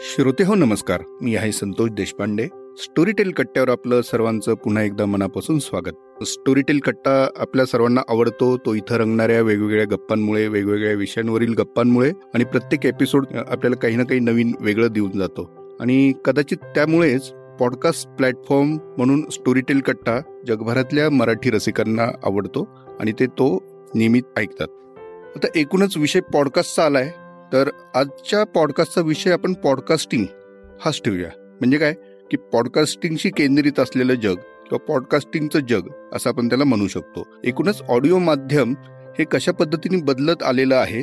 श्रोते हो नमस्कार. मी आहे संतोष देशपांडे. स्टोरीटेल कट्ट्यावर आपलं सर्वांचं पुन्हा एकदा मनापासून स्वागत. स्टोरीटेल कट्टा आपल्या सर्वांना आवडतो. तो इथं रंगणाऱ्या वेगवेगळ्या गप्पांमुळे वेगवेगळ्या विषयांवरील गप्पांमुळे आणि प्रत्येक एपिसोड आपल्याला काही ना काही नवीन वेगळं देऊन जातो. आणि कदाचित त्यामुळेच पॉडकास्ट प्लॅटफॉर्म म्हणून स्टोरीटेल कट्टा जगभरातल्या मराठी रसिकांना आवडतो आणि ते तो नियमित ऐकतात. आता एकूणच विषय पॉडकास्टचा आलाय. तर आजच्या पॉडकास्टचा विषय आपण पॉडकास्टिंग हाच ठेवूया. म्हणजे काय? की पॉडकास्टिंगशी केंद्रित असलेलं जग किंवा पॉडकास्टिंगचं जग असं आपण त्याला म्हणू शकतो. एकूणच ऑडिओ माध्यम हे कशा पद्धतीने बदलत आलेलं आहे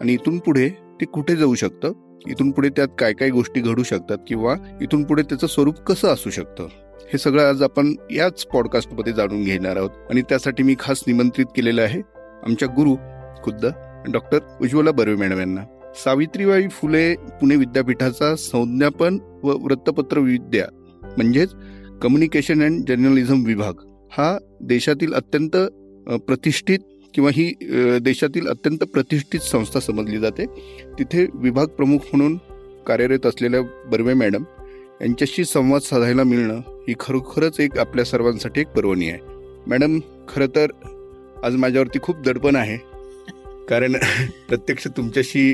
आणि इथून पुढे ते कुठे जाऊ शकतं? इथून पुढे त्यात काय काय गोष्टी घडू शकतात किंवा इथून पुढे त्याचं स्वरूप कसं असू शकतं? हे सगळं आज आपण याच पॉडकास्टमध्ये जाणून घेणार आहोत. आणि त्यासाठी मी खास निमंत्रित केलेलं आहे आमच्या गुरु खुद्द डॉक्टर उज्ज्वला बर्वे मॅडम यांना. सावित्रीबाई फुले पुणे विद्यापीठाचा संज्ञापन व वृत्तपत्र विद्या म्हणजेच कम्युनिकेशन अँड जर्नलिझम विभाग. हा देशातील अत्यंत प्रतिष्ठित किंवा ही देशातील अत्यंत प्रतिष्ठित संस्था समजली जाते. तिथे विभाग प्रमुख म्हणून कार्यरत असलेल्या बर्वे मॅडम यांच्याशी संवाद साधायला मिळणं ही खरोखरच एक आपल्या सर्वांसाठी एक पर्वणी आहे. मॅडम खरं तर आज माझ्यावरती खूप दडपण आहे. कारण प्रत्यक्ष तुमच्याशी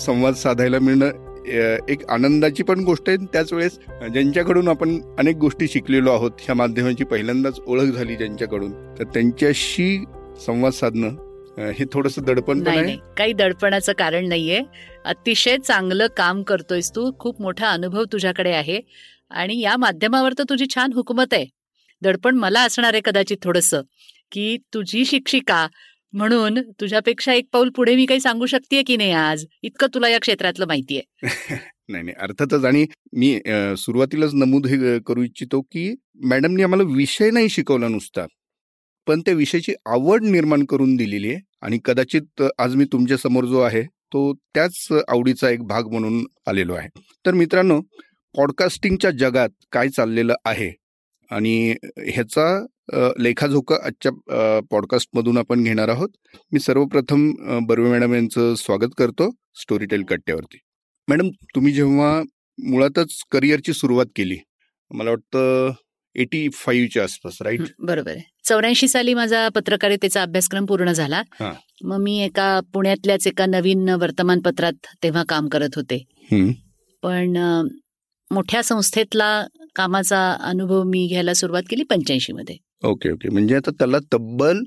संवाद साधायला मिळणं एक आनंदाची पण गोष्ट आहे. त्याच वेळेस ज्यांच्याकडून आपण अनेक गोष्टी शिकलेलो आहोत ह्या माध्यमाची पहिल्यांदाच ओळख झाली ज्यांच्याकडून. तर त्यांच्याशी संवाद साधणं हे थोडस दडपण पण आहे. काही दडपणाचं कारण नाहीये. अतिशय चांगलं काम करतोयस तू. खूप मोठा अनुभव तुझ्याकडे आहे. आणि या माध्यमावर तर तुझी छान हुकूमत आहे. दडपण मला असणार आहे कदाचित थोडस की तुझी शिक्षिका म्हणून तुझ्यापेक्षा एक पाऊल पुढे मी काही सांगू शकते की नाही आज? इतकं तुला या क्षेत्रातलं माहितीये. नाही नाही. अर्थातच आणि मी सुरुवातीलाच नमूद हे करू इच्छितो की मॅडमनी आम्हाला विषय नाही शिकवला नुसता. पण त्या विषयाची आवड निर्माण करून दिलेली आहे आणि कदाचित आज मी तुमच्यासमोर जो आहे तो त्याच आवडीचा एक भाग म्हणून आलेलो आहे. तर मित्रांनो पॉडकास्टिंगच्या जगात काय चाललेलं आहे? आणि ह्याचा लेखाजोखा आजच्या पॉडकास्टमधून आपण घेणार आहोत. मी सर्वप्रथम बर्वे मॅडम यांचं स्वागत करतो स्टोरी टेल कट्ट्यावरती. मॅडम तुम्ही जेव्हा मुळातच करिअरची सुरुवात केली मला वाटतं एटी फाईव्हच्या आसपास राईट? बरोबर आहे. चौऱ्याऐंशी साली माझा पत्रकारितेचा अभ्यासक्रम पूर्ण झाला. मग मी एका पुण्यातल्याच एका नवीन वर्तमानपत्रात तेव्हा काम करत होते. पण मोठ्या संस्थेतला कामाचा अनुभव मी घ्यायला सुरुवात केली पंच्याऐंशी मध्ये ओके ओके. म्हणजे आता त्याला तब्बल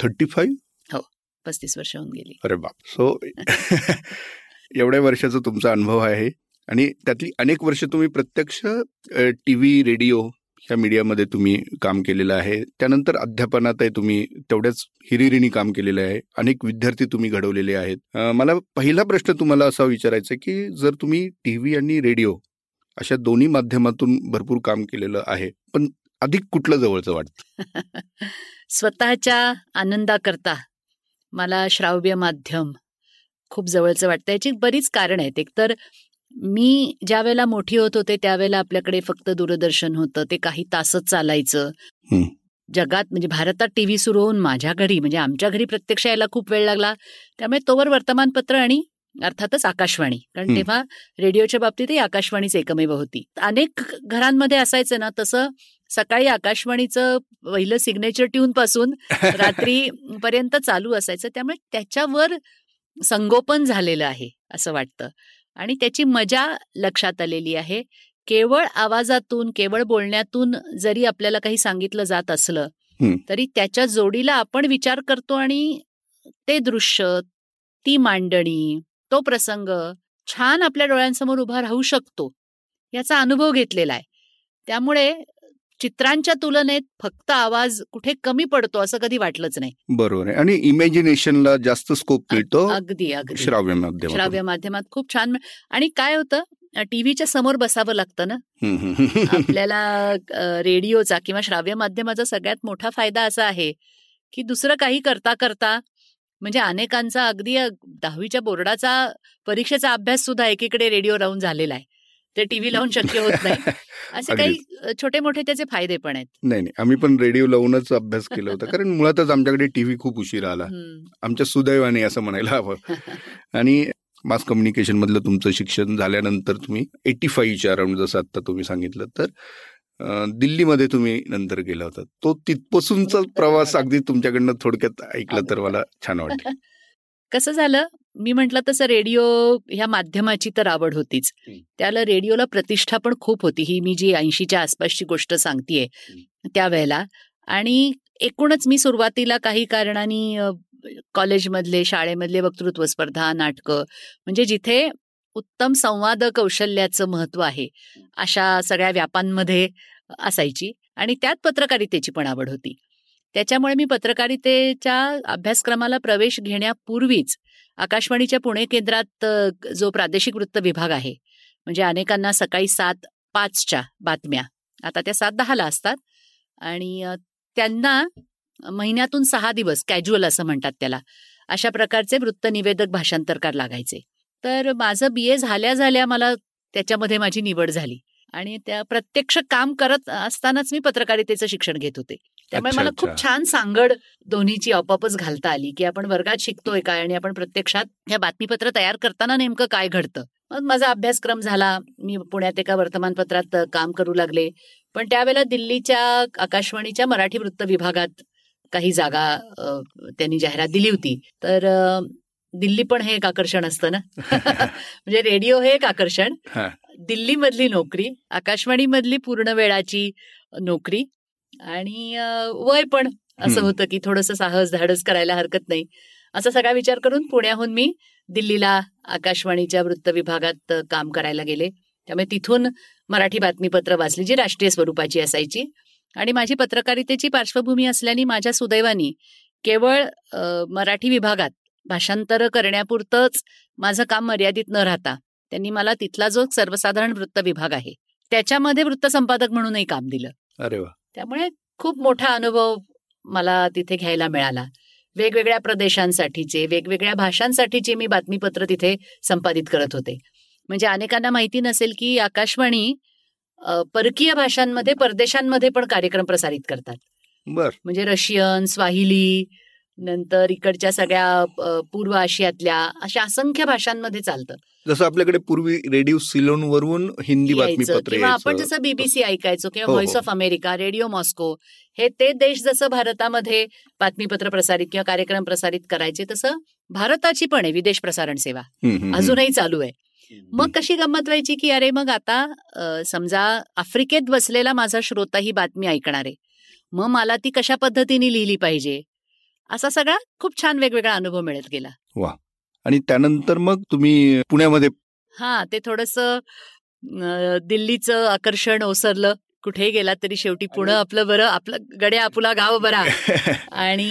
थर्टी फाईव्ह हो पस्तीस वर्ष होऊन गेली. अरे बाप. सो एवढ्या वर्षाचा तुमचा अनुभव आहे. आणि त्यातली अनेक वर्ष तुम्ही प्रत्यक्ष टी व्ही रेडिओ ह्या मीडियामध्ये तुम्ही काम केलेलं आहे. त्यानंतर अध्यापनात आहे तुम्ही तेवढ्याच हिरिरीने काम केलेलं आहे. अनेक विद्यार्थी तुम्ही घडवलेले आहेत. मला पहिला प्रश्न तुम्हाला असा विचारायचा की जर तुम्ही टी व्ही आणि रेडिओ अशा दोन्ही माध्यमातून भरपूर काम केलेलं आहे पण अधिक कुठलं जवळचं वाटतं? स्वतःच्या आनंदाकरता मला श्राव्य माध्यम खूप जवळचं वाटतं. याची बरीच कारण आहेत. एकतर मी ज्या वेळेला मोठी होत होते त्यावेळेला आपल्याकडे फक्त दूरदर्शन होतं. ते काही तासच चालायचं. जगात म्हणजे भारतात टीव्ही सुरू होऊन माझ्या घरी म्हणजे आमच्या घरी प्रत्यक्ष यायला खूप वेळ लागला. त्यामुळे तोवर वर्तमानपत्र आणि अर्थातच आकाशवाणी. कारण तेव्हा रेडिओच्या बाबतीतही आकाशवाणीच एकमेव होती. अनेक घरांमध्ये असायचं ना तसं सकाळी आकाशवाणीचं पहिलं सिग्नेचर ट्यून पासून रात्री पर्यंत चालू असायचं. त्यामुळे त्याच्यावर संगोपन झालेलं आहे असं वाटतं. आणि त्याची मजा लक्षात आलेली आहे. केवळ आवाजातून केवळ बोलण्यातून जरी आपल्याला काही सांगितलं जात असलं तरी त्याच्या जोडीला आपण विचार करतो आणि ते दृश्य ती मांडणी तो प्रसंग छान आपल्या डोळ्यांसमोर उभा राहू शकतो याचा अनुभव घेतलेला आहे. त्यामुळे चित्रांच्या तुलनेत फक्त आवाज कुठे कमी पडतो असं कधी वाटलंच नाही. बरोबर आहे. आणि इमॅजिनेशनला जास्त स्कोप मिळतो अगदी अगदी. श्राव्य माध्यमात श्राव्य माध्यमात खूप छान आणि काय होतं टीव्हीच्या समोर बसावं लागतं ना? आपल्याला रेडिओचा किंवा श्राव्य माध्यमाचा सगळ्यात मोठा फायदा असा आहे की दुसरं काही करता करता म्हणजे अनेकांचा अगदी दहावीच्या बोर्डाचा परीक्षेचा अभ्यास सुद्धा एकीकडे रेडिओ राहून झालेला आहे. ते टीव्ही लावून शक्य होत नाही. असे काही छोटे मोठे त्याचे फायदे पण आहेत. नाही नाही. आम्ही पण रेडिओ लावूनच अभ्यास केला होता. कारण मुळातच आमच्याकडे टीव्ही खूप उशीर आला. आमच्या सुदैवाने असं म्हणायला हवं. आणि मास कम्युनिकेशन मधलं तुमचं शिक्षण झाल्यानंतर तुम्ही एटी फाईव्हच्या अराउंड जसं आता तुम्ही सांगितलं तर दिल्लीमध्ये तुम्ही नंतर गेला होता. तो तिथपासूनचा प्रवास अगदी तुमच्याकडनं थोडक्यात ऐकलं तर मला छान वाटतं कसं झालं? मी म्हटलं तसं रेडिओ ह्या माध्यमाची तर आवड होतीच. त्याला रेडिओला प्रतिष्ठा पण खूप होती. ही मी जी ऐंशीच्या आसपासची गोष्ट सांगतेय त्यावेळेला. आणि एकूणच मी सुरुवातीला काही कारणाने कॉलेजमधले शाळेमधले वक्तृत्व स्पर्धा नाटकं म्हणजे जिथे उत्तम संवाद कौशल्याचं महत्त्व आहे अशा सगळ्या व्यापांमध्ये असायची. आणि त्यात पत्रकारितेची पण आवड होती. त्याच्यामुळे मी पत्रकारितेच्या अभ्यासक्रमाला प्रवेश घेण्यापूर्वीच आकाशवाणीच्या पुणे केंद्रात जो प्रादेशिक वृत्त विभाग आहे म्हणजे अनेकांना सकाळी सात पाचच्या बातम्या. आता त्या सात दहाला असतात. आणि त्यांना महिन्यातून सहा दिवस कॅज्युअल असं म्हणतात त्याला अशा प्रकारचे वृत्त निवेदक भाषांतरकार लागायचे. तर माझं बी. ए. झाल्या झाल्या मला त्याच्यामध्ये माझी निवड झाली. आणि त्या प्रत्यक्ष काम करत असतानाच मी पत्रकारितेचं शिक्षण घेत होते. त्यामुळे मला खूप छान सांगड दोन्हीची आपोआपच घालता आली की आपण वर्गात शिकतोय काय आणि आपण प्रत्यक्षात ह्या बातमीपत्र तयार करताना नेमकं काय घडतं? मग माझा अभ्यासक्रम झाला. मी पुण्यात एका वर्तमानपत्रात काम करू लागले. पण त्यावेळेला दिल्लीच्या आकाशवाणीच्या मराठी वृत्त विभागात काही जागा त्यांनी जाहिरात दिली होती. तर दिल्ली पण हे एक आकर्षण असतं ना? म्हणजे रेडिओ हे एक आकर्षण. दिल्ली मधली नोकरी आकाशवाणी मधली पूर्ण वेळाची नोकरी आणि वय पण असं होतं की थोडस साहस धाडस करायला हरकत नाही. असा सगळा विचार करून पुण्याहून मी दिल्लीला आकाशवाणीच्या वृत्त विभागात काम करायला गेले. त्यामुळे तिथून मराठी बातमीपत्र वाचली जी राष्ट्रीय स्वरूपाची असायची. आणि माझी पत्रकारितेची पार्श्वभूमी असल्याने माझ्या सुदैवानी केवळ मराठी विभागात भाषांतर करण्यापुरतंच माझं काम मर्यादित न राहता त्यांनी मला तिथला जो सर्वसाधारण वृत्त विभाग आहे त्याच्यामध्ये वृत्त संपादक म्हणूनही काम दिलं. अरे वा. त्यामुळे खूप मोठा अनुभव मला तिथे घ्यायला मिळाला. वेगवेगळ्या प्रदेशांसाठीचे वेगवेगळ्या भाषांसाठीचे मी बातमीपत्र तिथे संपादित करत होते. म्हणजे अनेकांना माहिती नसेल की आकाशवाणी परकीय भाषांमध्ये परदेशांमध्ये पण कार्यक्रम प्रसारित करतात. बर. म्हणजे रशियन स्वाहिली नंतर इकडच्या सगळ्या पूर्व आशियातल्या अशा असंख्य भाषांमध्ये चालतं. जसं आपल्याकडे पूर्वी रेडिओ सिलोन वरून हिंदी बातमीपत्र आपण जसं बीबीसी ऐकायचो किंवा voice of America radio Moscow हे ते देश जसं भारतामध्ये बातमीपत्र प्रसारित किंवा कार्यक्रम प्रसारित करायचे तसं भारताची पण आहे विदेश प्रसारण सेवा. अजूनही चालू आहे. मग कशी गंमत व्हायची की अरे मग आता समजा आफ्रिकेत बसलेला माझा श्रोता ही बातमी ऐकणार आहे मग मला ती कशा पद्धतीने लिहिली पाहिजे? असा सगळा खूप छान वेगवेगळा अनुभव मिळत गेला. वा. आणि त्यानंतर मग तुम्ही पुण्यामध्ये हा ते थोडस दिल्लीचं आकर्षण ओसरलं. कुठेही गेला तरी शेवटी पुणे आपलं बरं आपलं गड्या आपुला गाव बरा. आणि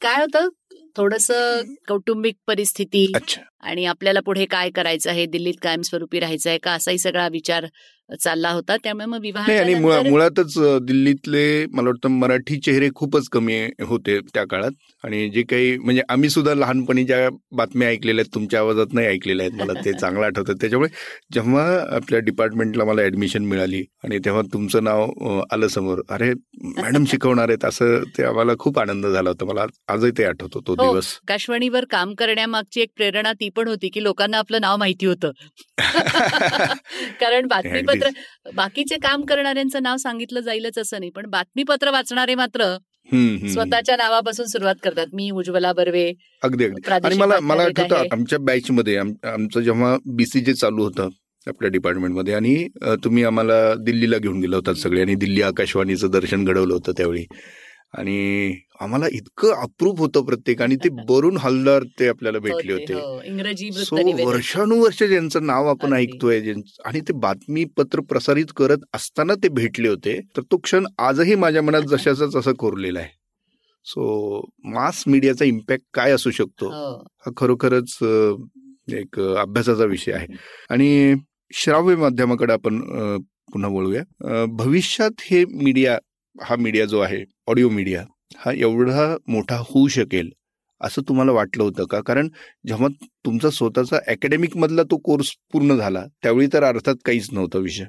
काय होतं? थोडस कौटुंबिक परिस्थिती आणि आपल्याला पुढे काय करायचं आहे? दिल्लीत कायमस्वरूपी राहायचं आहे का? असाही सगळा विचार चालला होता. त्यामुळे मग विवाह आणि मुळातच दिल्लीतले मला वाटतं मराठी चेहरे खूपच कमी होते त्या काळात. आणि जे काही म्हणजे आम्ही सुद्धा लहानपणी ज्या बातम्या ऐकलेल्या आहेत तुमच्या आवाजात नाही ऐकलेल्या आहेत मला ते चांगलं आठवतं. त्याच्यामुळे जेव्हा आपल्या डिपार्टमेंटला मला ऍडमिशन मिळाली आणि तेव्हा तुमचं नाव आलं समोर अरे मॅडम शिकवणार आहेत असं ते आम्हाला खूप आनंद झाला होता. मला आजही ते आठवतो तो हो, दिवस. आकाशवाणीवर काम करण्यामागची एक प्रेरणा ती पण होती की लोकांना आपलं नाव माहिती होतं. कारण बातमीपत्र बाकीचे काम करणाऱ्यांचं नाव सांगितलं जाईलच असं नाही पण बातमीपत्र वाचणारे मात्र स्वतःच्या नावापासून सुरुवात करतात. मी उज्ज्वला बर्वे अगदी अगदी. आणि मला मला आठवतं आमच्या बॅच मध्ये आमचं जेव्हा बीसीजे चालू होतं आपल्या डिपार्टमेंटमध्ये आणि तुम्ही आम्हाला दिल्लीला घेऊन गेलो होतात सगळे आणि दिल्ली आकाशवाणीचं दर्शन घडवलं होतं त्यावेळी. आणि आम्हाला इतकं अप्रूप होतं प्रत्येक आणि ते बरून हलदार ते आपल्याला भेटले होते हो, इंग्रजी सो वर्षानुवर्ष ज्यांचं नाव आपण ऐकतोय आणि ते बातमीपत्र प्रसारित करत असताना ते भेटले होते तर तो क्षण आजही माझ्या मनात जशाच असं कोरलेला आहे. सो मास मीडियाचा इम्पॅक्ट काय असू शकतो हो. हा खरोखरच एक अभ्यासाचा विषय आहे. आणि श्राव्य माध्यमाकडे आपण पुन्हा बोलूया भविष्यात हे मीडिया हा मीडिया जो आहे ऑडिओ मीडिया हा एवढा मोठा होऊ शकेल असं तुम्हाला वाटलं होतं का? कारण जेव्हा तुमचा स्वतःचा अकॅडमिक मधला तो कोर्स पूर्ण झाला त्यावेळी तर अर्थात काहीच नव्हता विषय.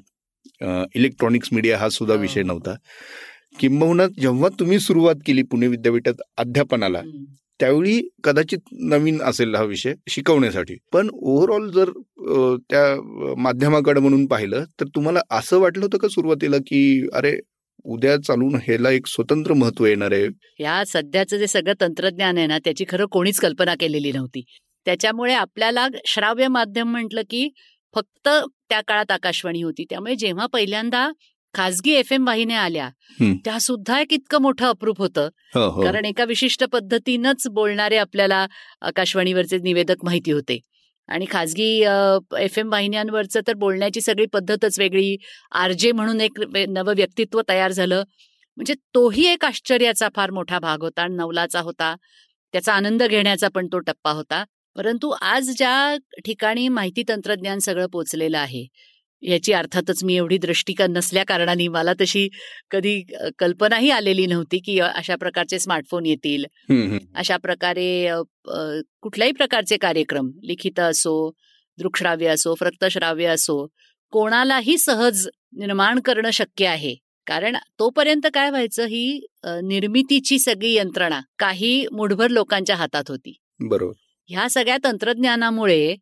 इलेक्ट्रॉनिक्स मीडिया हा सुद्धा विषय नव्हता. किंबहुना जेव्हा तुम्ही सुरुवात केली पुणे विद्यापीठात अध्यापनाला त्यावेळी कदाचित नवीन असेल हा विषय शिकवण्यासाठी. पण ओव्हरऑल जर त्या माध्यमाकडे म्हणून पाहिलं तर तुम्हाला असं वाटलं होतं का सुरुवातीला की अरे उद्या चालून ह्याला एक स्वतंत्र महत्त्व येणार आहे. या सध्याचं जे सगळं तंत्रज्ञान आहे ना त्याची खरं कोणीच कल्पना केलेली नव्हती. त्याच्यामुळे आपल्याला श्राव्य माध्यम म्हटलं की फक्त त्या काळात आकाशवाणी होती. त्यामुळे जेव्हा पहिल्यांदा खासगी एफ एम वाहिन्या आल्या. त्या सुद्धा एक इतकं मोठं अप्रूप होतं. हो, हो. कारण एका विशिष्ट पद्धतीनंच बोलणारे आपल्याला आकाशवाणीवरचे निवेदक माहिती होते. आणि खाजगी एफ एम वाहिन्यांवरचं तर बोलण्याची सगळी पद्धतच वेगळी. आरजे म्हणून एक नवं व्यक्तित्व तयार झालं. म्हणजे तोही एक आश्चर्याचा फार मोठा भाग होता नवलाचा होता. त्याचा आनंद घेण्याचा पण तो टप्पा होता. परंतु आज ज्या ठिकाणी माहिती तंत्रज्ञान सगळं पोचलेलं आहे याची अर्थातच मी एवढी दृष्टिका नसल्या कारणाने मला तशी कधी कल्पनाही आलेली नव्हती की अशा प्रकारचे स्मार्टफोन येतील. अशा प्रकारे कुठल्याही प्रकारचे कार्यक्रम लिखित असो दृकश्राव्य असो फ्रक्तश्राव्य असो कोणालाही सहज निर्माण करणं शक्य आहे. कारण तोपर्यंत काय व्हायचं ही निर्मितीची सगळी यंत्रणा काही मुठभर लोकांच्या हातात होती. बरोबर. ह्या सगळ्या तंत्रज्ञानामुळे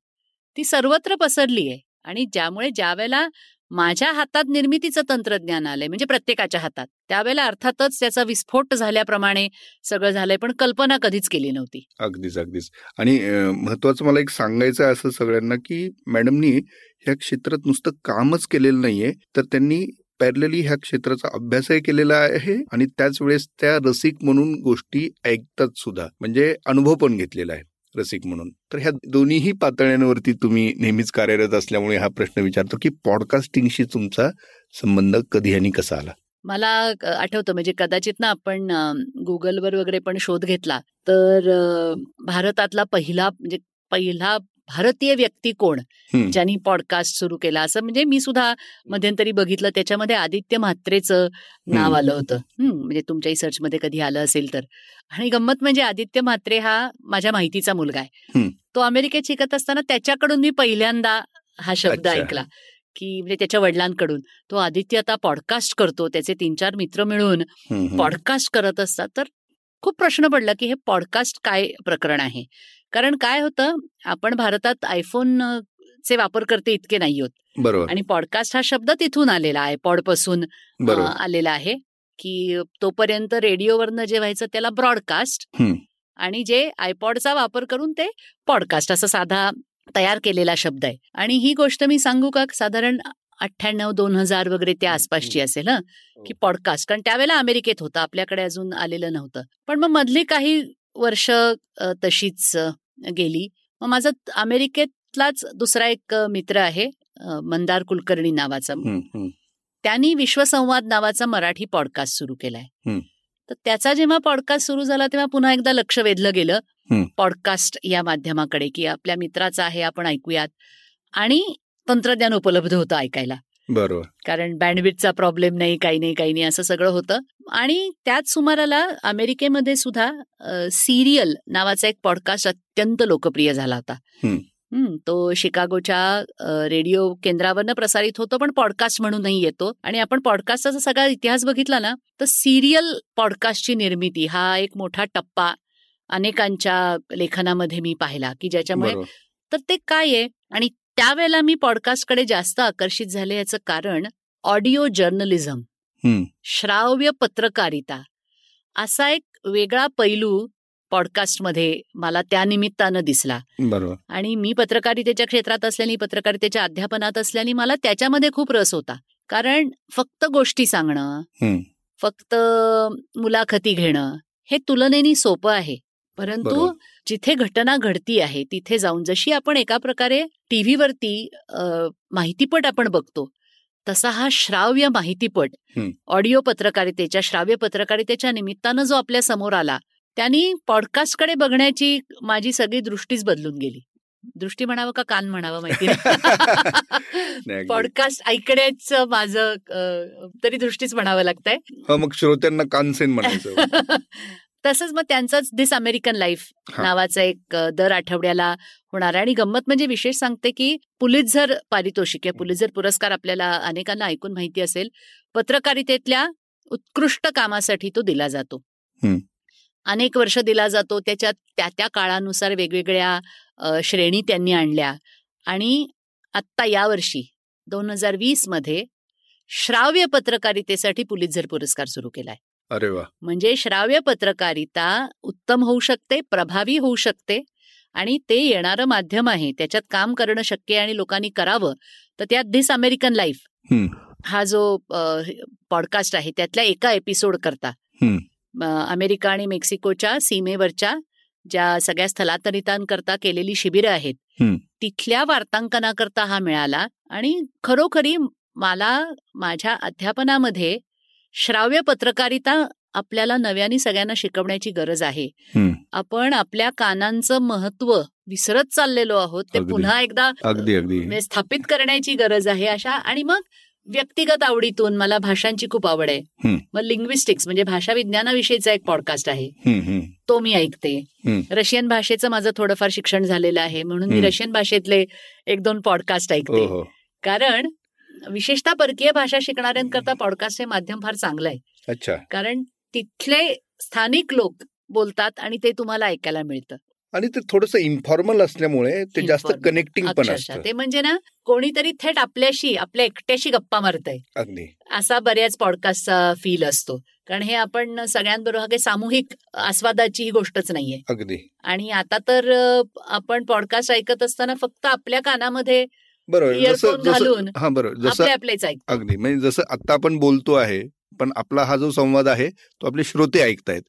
ती सर्वत्र पसरली आहे आणि ज्यामुळे ज्यावेळेला माझ्या हातात निर्मितीचं तंत्रज्ञान आलंय म्हणजे प्रत्येकाच्या हातात त्यावेळेला अर्थातच त्याचा विस्फोट झाल्याप्रमाणे सगळं झालंय पण कल्पना कधीच केली नव्हती. अगदीच अगदीच. आणि महत्वाचं मला एक सांगायचं आहे असं सगळ्यांना की मॅडमनी ह्या क्षेत्रात नुसतं कामच केलेलं नाहीये तर त्यांनी पॅरलली ह्या क्षेत्राचा अभ्यासही केलेला आहे आणि त्याच वेळेस त्या रसिक म्हणून गोष्टी ऐकतात सुद्धा म्हणजे अनुभव पण घेतलेला आहे. रसिक म्हणून. तर ह्या दोन्हीही पातळ्यांवरती तुम्ही नेहमीच कार्यरत असल्यामुळे हा प्रश्न विचारतो की पॉडकास्टिंगशी तुमचा संबंध कधी आणि कसा आला? मला आठवतं म्हणजे कदाचित ना आपण गुगलवर वगैरे पण शोध घेतला तर भारतातला पहिला म्हणजे पहिला भारतीय व्यक्ती कोण. ज्यांनी पॉडकास्ट सुरू केला. असं म्हणजे मी सुद्धा मध्यंतरी बघितलं. त्याच्यामध्ये आदित्य म्हात्रेचं नाव. आलं होतं. म्हणजे तुमच्याही सर्चमध्ये कधी आलं असेल तर. आणि गंमत म्हणजे आदित्य म्हात्रे हा माझ्या माहितीचा मुलगा आहे. तो अमेरिकेत शिकत असताना त्याच्याकडून मी पहिल्यांदा हा शब्द. ऐकला. की म्हणजे त्याच्या वडिलांकडून. तो आदित्य आता पॉडकास्ट करतो. त्याचे तीन चार मित्र मिळून. पॉडकास्ट करत असतात. तर खूप प्रश्न पडला की हे पॉडकास्ट काय प्रकरण आहे? कारण काय होतं आपण भारतात आयफोन चे वापरकर्ते इतके नाही आहोत बरोबर. आणि पॉडकास्ट हा शब्द तिथून आलेला आहे पॉडपासून आलेला आहे की तोपर्यंत रेडिओवरनं जे व्हायचं त्याला ब्रॉडकास्ट. आणि जे आयपॉडचा वापर करून ते पॉडकास्ट असं साधा तयार केलेला शब्द आहे. आणि ही गोष्ट मी सांगू का? साधारण अठ्ठ्याण्णव दोन हजार वगैरे त्या आसपासची असेल हं की पॉडकास्ट कारण त्यावेळेला अमेरिकेत होतं आपल्याकडे अजून आलेलं नव्हतं. पण मग मधली काही वर्ष तशीच गेली मग माझा अमेरिकेतलाच दुसरा एक मित्र आहे मंदार कुलकर्णी नावाचा. त्यांनी विश्वसंवाद नावाचा मराठी पॉडकास्ट सुरू केलाय. तर त्याचा जेव्हा पॉडकास्ट सुरू झाला तेव्हा पुन्हा एकदा लक्ष वेधलं गेलं. पॉडकास्ट या माध्यमाकडे की आपल्या मित्राचा आहे आपण ऐकूयात आणि तंत्रज्ञान उपलब्ध होतं ऐकायला बरोबर. कारण बँडविडचा प्रॉब्लेम नाही काही नाही काही नाही असं सगळं होतं. आणि त्याच सुमाराला अमेरिकेमध्ये सुद्धा सिरियल नावाचा एक पॉडकास्ट अत्यंत लोकप्रिय झाला होता. तो शिकागोच्या रेडिओ केंद्रावरनं प्रसारित होतो पण पॉडकास्ट म्हणूनही येतो. आणि आपण पॉडकास्टचा सगळा इतिहास बघितला ना तर सिरियल पॉडकास्टची निर्मिती हा एक मोठा टप्पा अनेकांच्या लेखनामध्ये मी पाहिला की ज्याच्यामुळे तर ते काय आहे? आणि त्यावेळेला मी पॉडकास्टकडे जास्त आकर्षित झाले याचं कारण ऑडिओ जर्नलिझम. श्राव्य पत्रकारिता. असा एक वेगळा पैलू पॉडकास्टमध्ये मला त्या निमित्तानं दिसला. बरोबर. आणि मी पत्रकारितेच्या क्षेत्रात असल्याने पत्रकारितेच्या अध्यापनात असल्याने मला त्याच्यामध्ये खूप रस होता. कारण फक्त गोष्टी सांगणं. फक्त मुलाखती घेणं हे तुलनेनी सोपं आहे. परंतु. जिथे घटना घडती आहे तिथे जाऊन जशी आपण एका प्रकारे टीव्हीवरती माहितीपट आपण बघतो तसा हा श्राव्य माहितीपट. ऑडिओ पत्रकारितेच्या श्राव्य पत्रकारितेच्या निमित्तानं जो आपल्यासमोर आला त्यांनी पॉडकास्टकडे बघण्याची माझी सगळी दृष्टीच बदलून गेली दृष्टी म्हणावं का कान म्हणावं माहिती नाही. पॉडकास्ट ऐकण्याचं माझं तरी दृष्टीच म्हणावं लागतंय हा मग श्रोत्यांना कानसेन म्हणायचं तसंच मग त्यांचंच दिस अमेरिकन लाईफ. नावाचा एक दर आठवड्याला होणार आहे. आणि गंमत म्हणजे विशेष सांगते की पुलितझर पारितोषिक आहे. पुलितझर पुरस्कार आपल्याला अनेकांना ऐकून माहिती असेल. पत्रकारितेतल्या उत्कृष्ट कामासाठी तो दिला जातो. अनेक वर्ष दिला जातो. त्याच्यात त्या त्या काळानुसार वेगवेगळ्या श्रेणी त्यांनी आणल्या. आणि आत्ता यावर्षी दोन हजार वीसमध्ये श्राव्य पत्रकारितेसाठी पुलितझर पुरस्कार सुरू केलाय. अरे वा म्हणजे श्राव्य पत्रकारिता उत्तम होऊ शकते प्रभावी होऊ शकते आणि ते येणारं माध्यम आहे. त्याच्यात काम करणं शक्य आहे आणि लोकांनी करावं. तर त्यात धिस अमेरिकन लाईफ. हा जो पॉडकास्ट आहे त्यातल्या एका एपिसोड करता. अमेरिका आणि मेक्सिकोच्या सीमेवरच्या ज्या सगळ्या स्थलांतरितांकरता केलेली शिबिरं आहेत. तिथल्या वार्तांकनाकरता हा मिळाला आणि खरोखरी मला माझ्या अध्यापनामध्ये श्राव्य पत्रकारिता आपल्याला नव्याने सगळ्यांना शिकवण्याची गरज आहे. आपण आपल्या कानांचं महत्त्व विसरत चाललेलो आहोत ते. पुन्हा एकदा अगदी अगदी म्हणजे स्थापित करण्याची गरज आहे अशा आणि मग व्यक्तिगत आवडीतून मला भाषांची खूप आवड आहे. मग लिंग्विस्टिक्स म्हणजे भाषा विज्ञानाविषयीचा एक पॉडकास्ट आहे. तो मी ऐकते. रशियन भाषेचं माझं थोडंफार शिक्षण झालेलं आहे म्हणून मी. रशियन भाषेतले एक दोन पॉडकास्ट ऐकते कारण विशेषतः परकीय भाषा शिकणाऱ्यांकरता पॉडकास्ट हे माध्यम फार चांगलं आहे. अच्छा. कारण तिथले स्थानिक लोक बोलतात आणि ते तुम्हाला ऐकायला मिळतं. आणि ते थोडस इन्फॉर्मल असल्यामुळे ते जास्त. कनेक्टिंग पण ते म्हणजे ना कोणीतरी थेट आपल्याशी आपल्या एकट्याशी गप्पा मारतंय. अगदी. असा बऱ्याच पॉडकास्टचा फील असतो. कारण हे आपण सगळ्यांबरोबर काही सामूहिक आस्वादाची ही गोष्टच नाहीये. अगदी. आणि आता तर आपण पॉडकास्ट ऐकत असताना फक्त आपल्या कानामध्ये बरोबर. जसं हा बरोबर. जसं अगदी. म्हणजे जसं आता आपण बोलतो आहे पण आपला हा जो संवाद आहे तो आपले श्रोते ऐकतायत.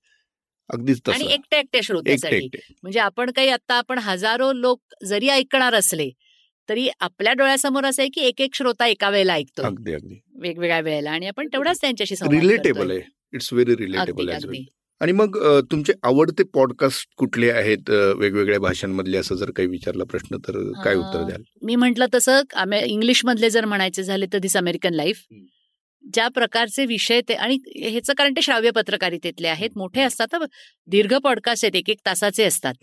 अगदीच आणि एकट्या एकट्या एकटे श्रोत्यासाठी म्हणजे आपण काही आता आपण हजारो लोक जरी ऐकणार असले तरी आपल्या डोळ्यासमोर असं आहे की एक एक श्रोता एका वेळेला ऐकतो अगदी अगदी. वेगवेगळ्या वेळेला. आणि आपण तेवढाच त्यांच्याशी रिलेटेबल. आहे. इट्स व्हेरी रिलेटेबल आणि मग तुमचे आवडते पॉडकास्ट कुठले आहेत? वेगवेगळ्या भाषांमधले असं जर काही विचारला प्रश्न तर काय उत्तर द्याल? मी म्हंटल तसं अमे- इंग्लिश मधले जर म्हणायचे झाले तर दिस अमेरिकन लाईफ. ज्या प्रकारचे विषय ते आणि ह्याचं कारण ते श्राव्य पत्रकारितेतले आहेत. मोठे असतात. दीर्घ पॉडकास्ट आहेत एक एक तासाचे असतात.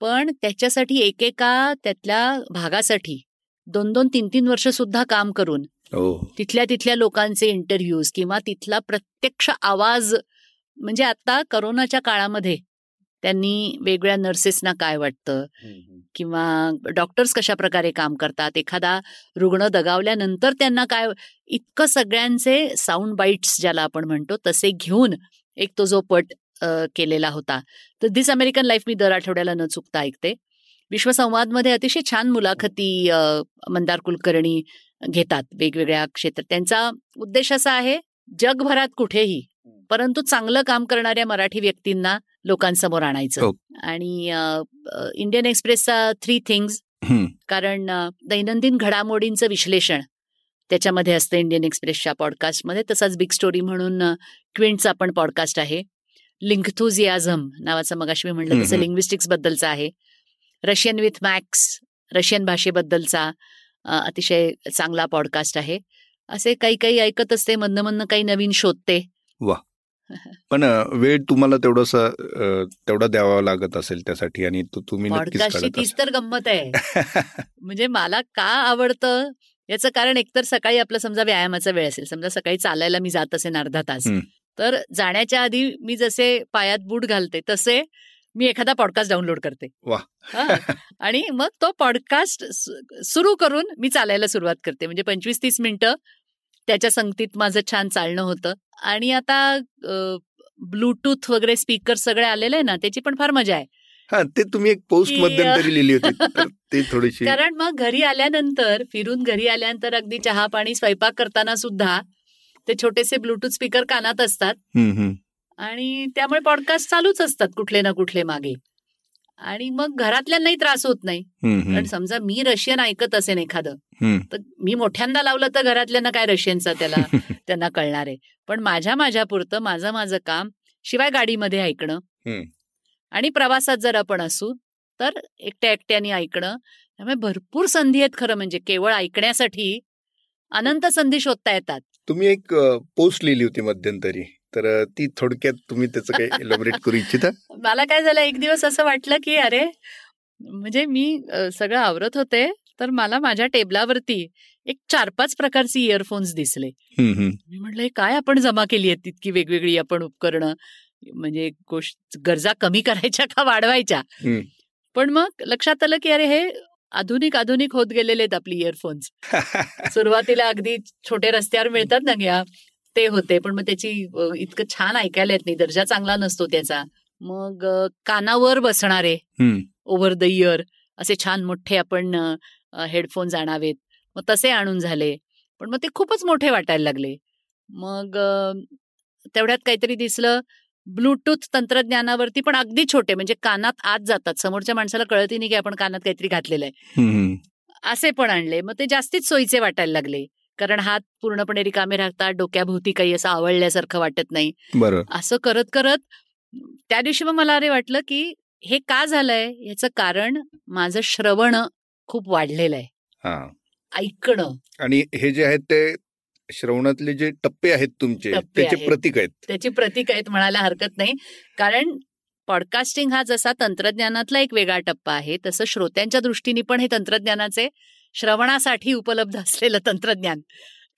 पण त्याच्यासाठी एकेका त्यातल्या भागासाठी दोन दोन तीन तीन वर्ष सुद्धा काम करून हो. तिथल्या तिथल्या लोकांचे इंटरव्ह्यूज किंवा तिथला प्रत्यक्ष आवाज म्हणजे आता करोनाच्या काळामध्ये त्यांनी वेगळ्या नर्सेसना काय वाटतं? किंवा डॉक्टर्स कशा प्रकारे काम करतात? एखादा रुग्ण दगावल्यानंतर त्यांना काय इतकं सगळ्यांचे साऊंड बाईट्स ज्याला आपण म्हणतो तसे घेऊन एक तो जो पट केलेला होता. तर दिस अमेरिकन लाईफ मी दर आठवड्याला न चुकता ऐकते. विश्वसंवादमध्ये अतिशय छान मुलाखती मंदार कुलकर्णी घेतात वेगवेगळ्या क्षेत्रात त्यांचा उद्देश असा आहे जगभरात कुठेही परंतु चांगलं काम करणाऱ्या मराठी व्यक्तींना लोकांसमोर आणायचं. हो. आणि इंडियन एक्सप्रेसचा थ्री थिंग्स. कारण दैनंदिन घडामोडींचं विश्लेषण त्याच्यामध्ये असतं इंडियन एक्सप्रेसच्या पॉडकास्टमध्ये. तसाच बिग स्टोरी म्हणून क्विंटचा पण पॉडकास्ट आहे. लिंकथुझियाझम नावाचं मगाशी मी म्हणलं तसं. लिंग्विस्टिक्स बद्दलचं आहे. रशियन विथ मॅक्स रशियन भाषेबद्दलचा अतिशय चांगला पॉडकास्ट आहे. असे काही काही ऐकत असते मधनं मधनं काही नवीन शोधते. पण अ, वेळ तुम्हाला तेवढंसा तेवढा द्यावा लागत असेल त्यासाठी आणि तो तुम्ही तीच तर गंमत आहे म्हणजे मला का आवडतं याचं कारण एकतर सकाळी आपलं समजा व्यायामाचा वेळ असेल समजा सकाळी चालायला मी जात असेल अर्धा तास. तर जाण्याच्या आधी मी जसे पायात बूट घालते तसे मी एखादा पॉडकास्ट डाउनलोड करते. हा. आणि मग तो पॉडकास्ट सुरू करून मी चालायला सुरुवात करते म्हणजे पंचवीस तीस मिनिटं त्याच्या संगतीत माझं छान चालणं होतं. आणि आता ब्लूटूथ वगैरे स्पीकर सगळे आलेले आहे ना त्याची पण फार मजा आहे. हा ते तुम्ही एक पोस्ट मध्यंतरी लिहिली होती. ते थोडीशी कारण मग घरी आल्यानंतर फिरून घरी आल्यानंतर अगदी चहा पाणी स्वयंपाक करताना सुद्धा ते छोटेसे ब्लूटूथ स्पीकर कानात असतात. आणि त्यामुळे पॉडकास्ट चालूच असतात कुठले ना कुठले मागे. आणि मग घरातल्यांनाही त्रास होत नाही. कारण समजा मी रशियन ऐकत असेन एखादं. तर मी मोठ्यांदा लावलं तर घरातल्यांना काय रशियनचा त्याला त्यांना कळणार आहे पण माझ्या माझ्या पुरतं माझं माझं काम शिवाय गाडीमध्ये ऐकणं. आणि प्रवासात जर आपण असू तर एकट्या एकट्याने ऐकणं त्यामुळे भरपूर संधी आहेत खरं म्हणजे केवळ ऐकण्यासाठी अनंत संधी शोधता येतात तुम्ही एक पोस्ट लिहिली होती मध्यंतरी तर ती थोडक्यात तुम्ही त्याचं काही एलॉबरेट करू इच्छिता? मला काय झालं एक दिवस असं वाटलं की अरे म्हणजे मी सगळं आवरत होते तर मला माझ्या टेबलावरती एक चार पाच प्रकारची इयरफोन्स दिसले. मी म्हटलं काय आपण जमा केली आहेत तितकी वेगवेगळी आपण उपकरणं? म्हणजे गोष्ट गरजा कमी करायच्या का वाढवायच्या. पण मग लक्षात आलं की अरे हे आधुनिक आधुनिक होत गेलेले आहेत आपली इयरफोन्स सुरुवातीला अगदी छोटे रस्त्यावर मिळतात ना घ्या. ते होते. पण मग त्याची इतकं छान ऐकायला येत नाही. दर्जा चांगला नसतो त्याचा. मग कानावर बसणारे. ओव्हर द इयर असे छान मोठे आपण हेडफोन्स आणावेत मग तसे आणून झाले. पण मग ते खूपच मोठे वाटायला लागले. मग तेवढ्यात काहीतरी दिसलं. ब्लूटूथ तंत्रज्ञानावरती पण अगदी छोटे म्हणजे कानात आत जातात. समोरच्या माणसाला कळतही नाही की आपण कानात काहीतरी घातलेलं आहे. असे पण आणले. मग ते जास्तीच सोयीचे वाटायला लागले. कारण हात पूर्णपणे रिकामे राहतात डोक्याभोवती काही असं आवडल्यासारखं वाटत नाही. बरं. असं करत करत त्या दिवशी मग मला अरे वाटलं की हे का झालंय? याचं कारण माझं श्रवण खूप वाढलेलं आहे. हा. ऐकणं. आणि हे जे आहेत ते श्रवणातले जे टप्पे आहेत तुमचे टप्पे त्याचे. प्रतीक आहेत. त्याची प्रतीक आहेत म्हणायला हरकत नाही. कारण पॉडकास्टिंग हा जसा तंत्रज्ञानातला एक वेगळा टप्पा आहे तसं श्रोत्यांच्या दृष्टीने पण हे तंत्रज्ञानाचे श्रवणासाठी उपलब्ध असलेलं तंत्रज्ञान.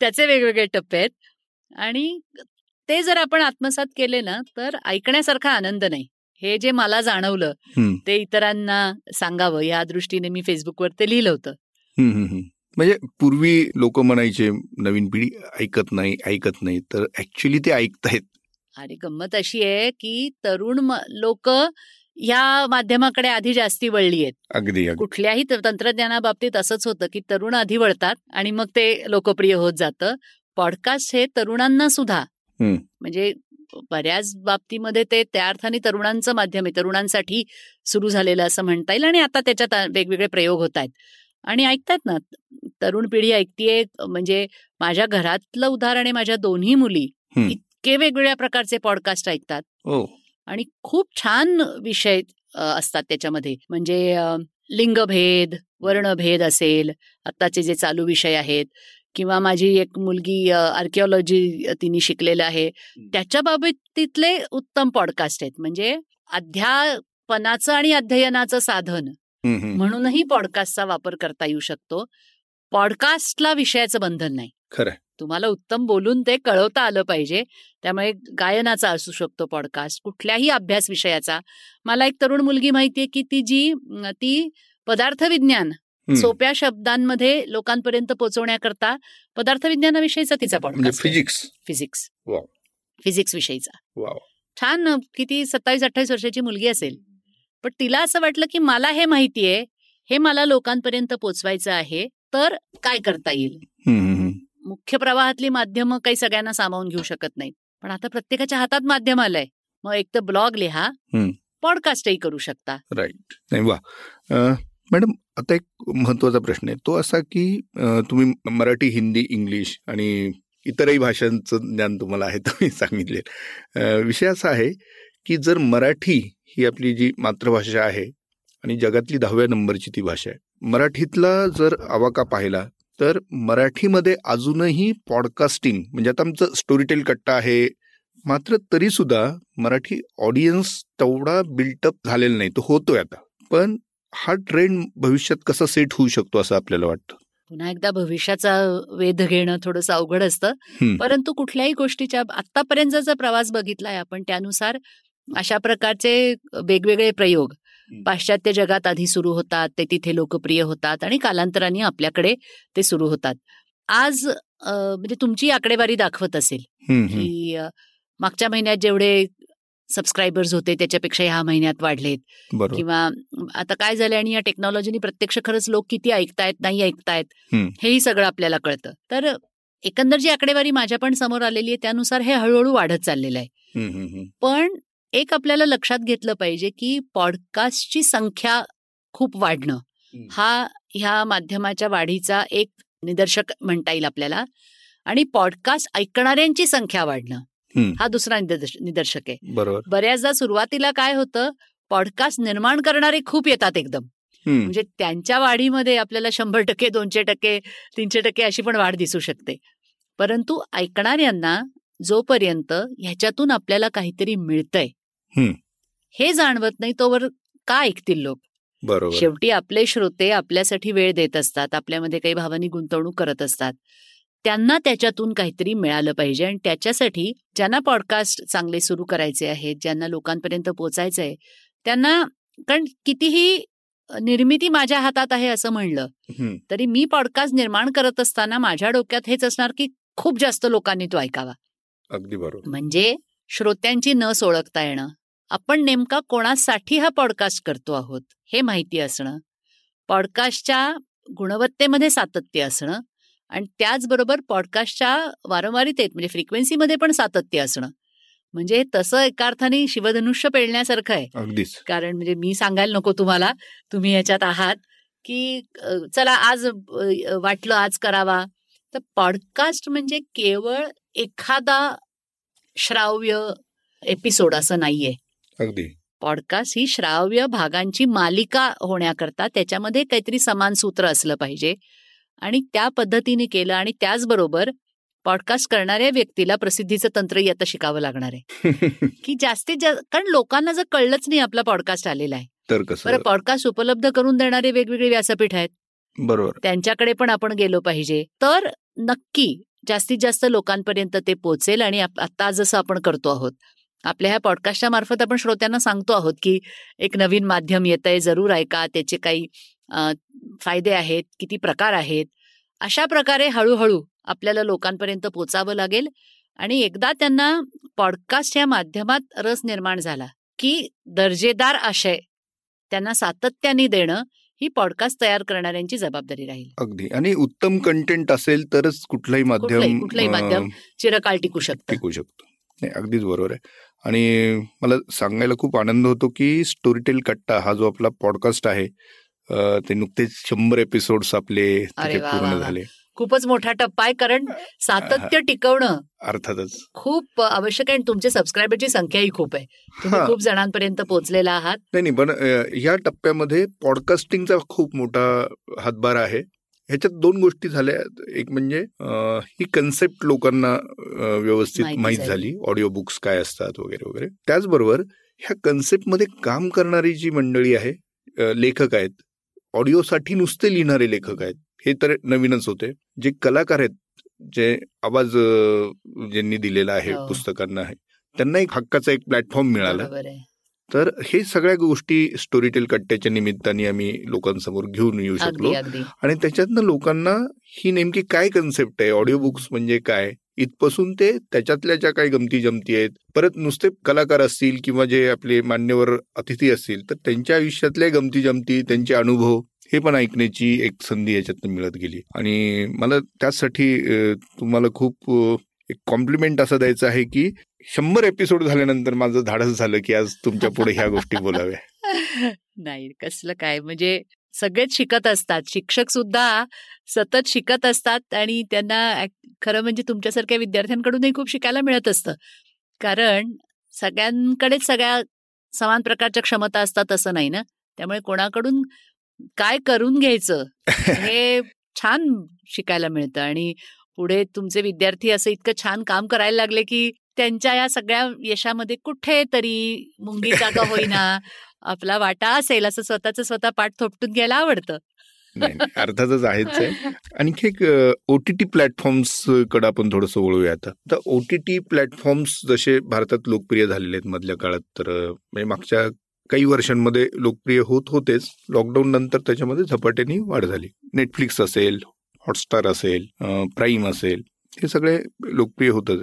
त्याचे वेगवेगळे टप्पे आहेत. आणि ते जर आपण आत्मसात केले ना तर ऐकण्यासारखा आनंद नाही. हे जे मला जाणवलं. ते इतरांना सांगावं. या दृष्टीने मी फेसबुकवर ते लिहिलं होतं. म्हणजे पूर्वी लोक म्हणायचे नवीन पिढी ऐकत नाही ऐकत नाही. तर ऍक्च्युली ते ऐकतायत. आणि गंमत अशी आहे की तरुण लोक ह्या माध्यमाकडे आधी जास्ती वळली आहेत. अगदी कुठल्याही तंत्रज्ञानाबाबतीत असंच होतं की तरुण आधी वळतात आणि मग ते लोकप्रिय होत जातं. पॉडकास्ट हे तरुणांना सुद्धा. म्हणजे बऱ्याच बाबतीमध्ये ते त्या अर्थाने तरुणांचं माध्यम आहे. तरुणांसाठी सुरू झालेलं असं म्हणता येईल आणि आता त्याच्यात वेगवेगळे प्रयोग होत आहेत. आणि ऐकतात ना तरुण पिढी ऐकतीये म्हणजे माझ्या घरातलं उदाहरण आहे माझ्या दोन्ही मुली. इतके वेगवेगळ्या प्रकारचे पॉडकास्ट ऐकतात. हो. आणि खूप छान विषय असतात त्याच्यामध्ये. म्हणजे लिंगभेद वर्णभेद असेल आत्ताचे जे चालू विषय आहेत किंवा माझी एक मुलगी आर्किओलॉजी तिने शिकलेलं आहे त्याच्या बाबतीतले उत्तम पॉडकास्ट आहेत. म्हणजे अध्यापनाचं आणि अध्ययनाचं साधन. म्हणूनही पॉडकास्टचा वापर करता येऊ शकतो. पॉडकास्टला विषयाचं बंधन नाही. खरंय. तुम्हाला उत्तम बोलून ते कळवता आलं पाहिजे. त्यामुळे गायनाचा असू शकतो पॉडकास्ट कुठल्याही अभ्यास विषयाचा. मला एक तरुण मुलगी माहितीये की ती जी ती पदार्थ विज्ञान. सोप्या शब्दांमध्ये लोकांपर्यंत पोहोचवण्याकरता पदार्थ विज्ञानाविषयीचा तिचा पॉडकास्ट फिजिक्स फिजिक्स. फिजिक्स विषयीचा. छान किती सत्तावीस अठ्ठावीस वर्षाची मुलगी असेल. पण तिला असं वाटलं की मला हे माहितीये हे मला लोकांपर्यंत पोचवायचं आहे. तर काय करता येईल. मुख्य प्रवाहातली माध्यमं काही सगळ्यांना सामावून घेऊ शकत नाहीत. पण आता प्रत्येकाच्या हातात माध्यम आलंय. मग एक तर ब्लॉग लिहा. पॉडकास्टही करू शकता. राईट. नाही वा. मॅडम आता एक महत्त्वाचा प्रश्न आहे. तो असा की तुम्ही मराठी हिंदी इंग्लिश आणि इतरही भाषांचं ज्ञान तुम्हाला आहे तुम्ही सांगितले. विषय असा आहे की जर मराठी ही आपली जी मातृभाषा आहे आणि जगातली दहाव्या नंबरची ती भाषा आहे मराठीतला जर आवाका पाहिला तर मराठीमध्ये अजूनही पॉडकास्टिंग म्हणजे आता आमचं स्टोरीटेल कट्टा आहे मात्र तरी सुद्धा मराठी ऑडियन्स तेवढा बिल्टअप झालेला नाही तो होतोय आता पण हा ट्रेंड भविष्यात कसा सेट होऊ शकतो असं आपल्याला वाटतं पुन्हा एकदा भविष्याचा वेध घेणं थोडंसं अवघड असतं. परंतु कुठल्याही गोष्टीच्या आतापर्यंतचा प्रवास बघितलाय आपण त्यानुसार अशा प्रकारचे वेगवेगळे प्रयोग. पाश्चात्य जगात आधी सुरू होतात ते तिथे लोकप्रिय होतात आणि कालांतराने आपल्याकडे ते सुरू होतात आज म्हणजे तुमची आकडेवारी दाखवत असेल. की मागच्या महिन्यात जेवढे सबस्क्रायबर्स होते त्याच्यापेक्षा ह्या महिन्यात वाढलेत किंवा आता काय झालं आणि या टेक्नॉलॉजीनी प्रत्यक्ष खरंच लोक किती ऐकतायत नाही ऐकतायत. हेही सगळं आपल्याला कळतं तर एकंदर जी आकडेवारी माझ्या पण समोर आलेली आहे त्यानुसार हे हळूहळू वाढत चाललेलं आहे. पण एक आपल्याला लक्षात घेतलं पाहिजे की पॉडकास्टची संख्या खूप वाढणं. हा ह्या माध्यमाच्या वाढीचा एक निदर्शक म्हणता येईल आपल्याला आणि पॉडकास्ट ऐकणाऱ्यांची संख्या वाढणं. हा दुसरा निदर्श- निदर्शक आहे बरोबर बऱ्याचदा सुरुवातीला काय होतं पॉडकास्ट निर्माण करणारे खूप येतात एकदम. म्हणजे त्यांच्या वाढीमध्ये आपल्याला शंभर टक्के दोनशे टक्के तीनशे टक्के अशी पण वाढ दिसू शकते परंतु ऐकणाऱ्यांना जोपर्यंत ह्याच्यातून आपल्याला काहीतरी मिळतंय. हे. जाणवत नाही तोवर का ऐकतील लोक? बरोबर. शेवटी आपले श्रोते आपल्यासाठी वेळ देत असतात आपल्यामध्ये काही भावानी गुंतवणूक करत असतात. त्यांना त्याच्यातून काहीतरी मिळालं पाहिजे आणि त्याच्यासाठी ज्यांना पॉडकास्ट चांगले सुरू करायचे आहेत ज्यांना लोकांपर्यंत पोचायचं आहे त्यांना कारण कितीही निर्मिती माझ्या हातात आहे असं म्हणलं. तरी मी पॉडकास्ट निर्माण करत असताना माझ्या डोक्यात हेच असणार की खूप जास्त लोकांनी तो ऐकावा. अगदी बरोबर. म्हणजे श्रोत्यांची न ओळखता येणं. आपण नेमका कोणासाठी हा पॉडकास्ट करतो आहोत हे माहिती असणं पॉडकास्टच्या गुणवत्तेमध्ये सातत्य असणं आणि त्याचबरोबर पॉडकास्टच्या वारंवारितेत म्हणजे फ्रिक्वेन्सीमध्ये पण सातत्य असणं. म्हणजे तसं एका अर्थाने शिवधनुष्य पेळण्यासारखं आहे. अगदीच. कारण म्हणजे मी सांगायला नको तुम्हाला तुम्ही याच्यात आहात की चला आज वाटलं आज करावा. तर पॉडकास्ट म्हणजे केवळ एखादा श्राव्य एपिसोड असं नाहीये. अगदी. पॉडकास्ट ही श्राव्य भागांची मालिका होण्याकरता त्याच्यामध्ये काहीतरी समान सूत्र असलं पाहिजे. आणि त्या पद्धतीने केलं आणि त्याचबरोबर पॉडकास्ट करणाऱ्या व्यक्तीला प्रसिद्धीचं तंत्रही आता शिकावं लागणार आहे. की जास्तीत जास्त कारण लोकांना जर कळलंच नाही आपला पॉडकास्ट आलेला आहे. तर बरं कसं पॉडकास्ट उपलब्ध करून देणारे वेगवेगळे व्यासपीठ आहेत. बरोबर. त्यांच्याकडे पण आपण गेलो पाहिजे. तर नक्की जास्तीत जास्त लोकांपर्यंत ते पोचेल आणि आता जसं आपण करतो आहोत. आपल्या ह्या पॉडकास्टच्या मार्फत आपण श्रोत्यांना सांगतो आहोत की एक नवीन माध्यम येत आहे जरूर ऐका. त्याचे काही फायदे आहेत किती प्रकार आहेत. अशा प्रकारे हळूहळू आपल्याला लोकांपर्यंत पोचावं लागेल आणि एकदा त्यांना पॉडकास्ट या माध्यमात रस निर्माण झाला की दर्जेदार आशय त्यांना सातत्याने देणं ही पॉडकास्ट तयार करणाऱ्यांची जबाबदारी राहील. अगदी. आणि उत्तम कंटेंट असेल तरच कुठलंही माध्यम कुठलंही माध्यम चिरकाळ टिकू शकतं. टिकू शकतो. नाही अगदीच बरोबर आहे. आणि मला सांगायला खूप आनंद होतो की स्टोरीटेल कट्टा हा जो आपला पॉडकास्ट आहे ते नुकतेच शंभर एपिसोड्स आपले पूर्ण. झाले. खूपच मोठा टप्पा आहे कारण सातत्य टिकवणं अर्थातच. खूप आवश्यक आहे आणि तुमच्या सबस्क्रायबरची संख्याही खूप आहे. तुम्ही. खूप जणांपर्यंत पोहोचलेला आहात. नाही नाही पण या टप्प्यामध्ये पॉडकास्टिंगचा खूप मोठा हातभार आहे. ह्याच्यात दोन गोष्टी झाल्या. एक म्हणजे ही कन्सेप्ट लोकांना व्यवस्थित माहिती झाली. ऑडिओ बुक्स काय असतात वगैरे वगैरे. त्याचबरोबर ह्या कन्सेप्टमध्ये काम करणारी जी मंडळी आहे लेखक आहेत ऑडिओसाठी नुसते लिहिणारे लेखक आहेत. हे तर नवीनच होते. जे कलाकार आहेत जे आवाज ज्यांनी दिलेला आहे हो. पुस्तकांना आहे त्यांना एक हक्काचा एक प्लॅटफॉर्म मिळाला. तर हे सगळ्या गोष्टी स्टोरीटेल कट्ट्याच्या निमित्ताने आम्ही लोकांसमोर घेऊन येऊ शकलो. आणि त्याच्यातनं लोकांना ही नेमकी काय कन्सेप्ट आहे? ऑडिओ बुक्स म्हणजे काय? इथपासून ते त्याच्यातल्या ज्या काही गमती जमती आहेत परत नुसते कलाकार असतील किंवा जे आपले मान्यवर अतिथी असतील तर त्यांच्या आयुष्यातल्या गमती जमती त्यांचे अनुभव हे पण ऐकण्याची एक संधी याच्यातनं मिळत गेली. आणि मला त्यासाठी तुम्हाला खूप एक कॉम्प्लिमेंट असं द्यायचं आहे की शंभर एपिसोड झाल्यानंतर माझं धाडस झालं की आज तुमच्यापुढे ह्या गोष्टी बोलाव्या. नाही कसलं काय? म्हणजे सगळेच शिकत असतात. शिक्षक सुद्धा सतत शिकत असतात आणि त्यांना खरं म्हणजे तुमच्यासारख्या विद्यार्थ्यांकडूनही खूप शिकायला मिळत असतं. कारण सगळ्यांकडेच सगळ्या समान प्रकारच्या क्षमता असतात असं नाही ना? त्यामुळे कोणाकडून काय करून घ्यायचं हे छान शिकायला मिळतं आणि पुढे तुमचे विद्यार्थी असं इतकं छान काम करायला लागले की त्यांच्या या सगळ्या यशामध्ये कुठे तरी मुंगी जागा होईना. आपला वाटा असेल असं स्वतःच स्वतः पाठ थोपटून घ्यायला आवडतं. अर्थातच आहेच आहे. आणखी एक ओ टी टी प्लॅटफॉर्म्सकडे आपण थोडंसं वळूया आता. तर ओ टी टी प्लॅटफॉर्म्स जसे भारतात लोकप्रिय झालेले आहेत मधल्या काळात तर म्हणजे मागच्या काही वर्षांमध्ये लोकप्रिय होत होतेच. लॉकडाऊन नंतर त्याच्यामध्ये झपाट्याने वाढ झाली. नेटफ्लिक्स असेल हॉटस्टार असेल प्राईम असेल हे सगळे लोकप्रिय होतच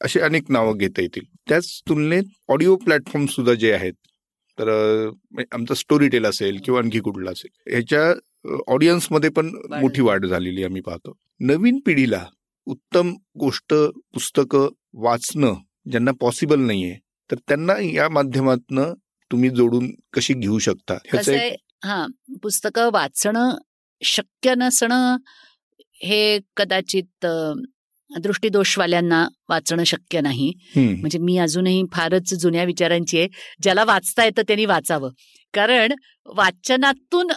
असे अनेक नावं घेता येतील. त्याच तुलनेत ऑडिओ प्लॅटफॉर्म सुद्धा जे आहेत तर म्हणजे आमचा स्टोरी टेल असेल किंवा आणखी कुठला असेल ह्याच्या ऑडियन्समध्ये पण मोठी. वाढ झालेली आम्ही पाहतो. नवीन पिढीला उत्तम गोष्ट पुस्तकं वाचणं ज्यांना पॉसिबल नाहीये तर त्यांना या माध्यमातनं तुम्ही जोडून कशी घेऊ शकता? हा पुस्तकं वाचणं शक्य नसणं हे कदाचित दृष्टीदोषवाल्यांना वाचणं शक्य नाही. म्हणजे मी अजूनही फारच जुन्या विचारांची आहे. ज्याला वाचता येतं त्यांनी वाचावं. कारण वाचनातून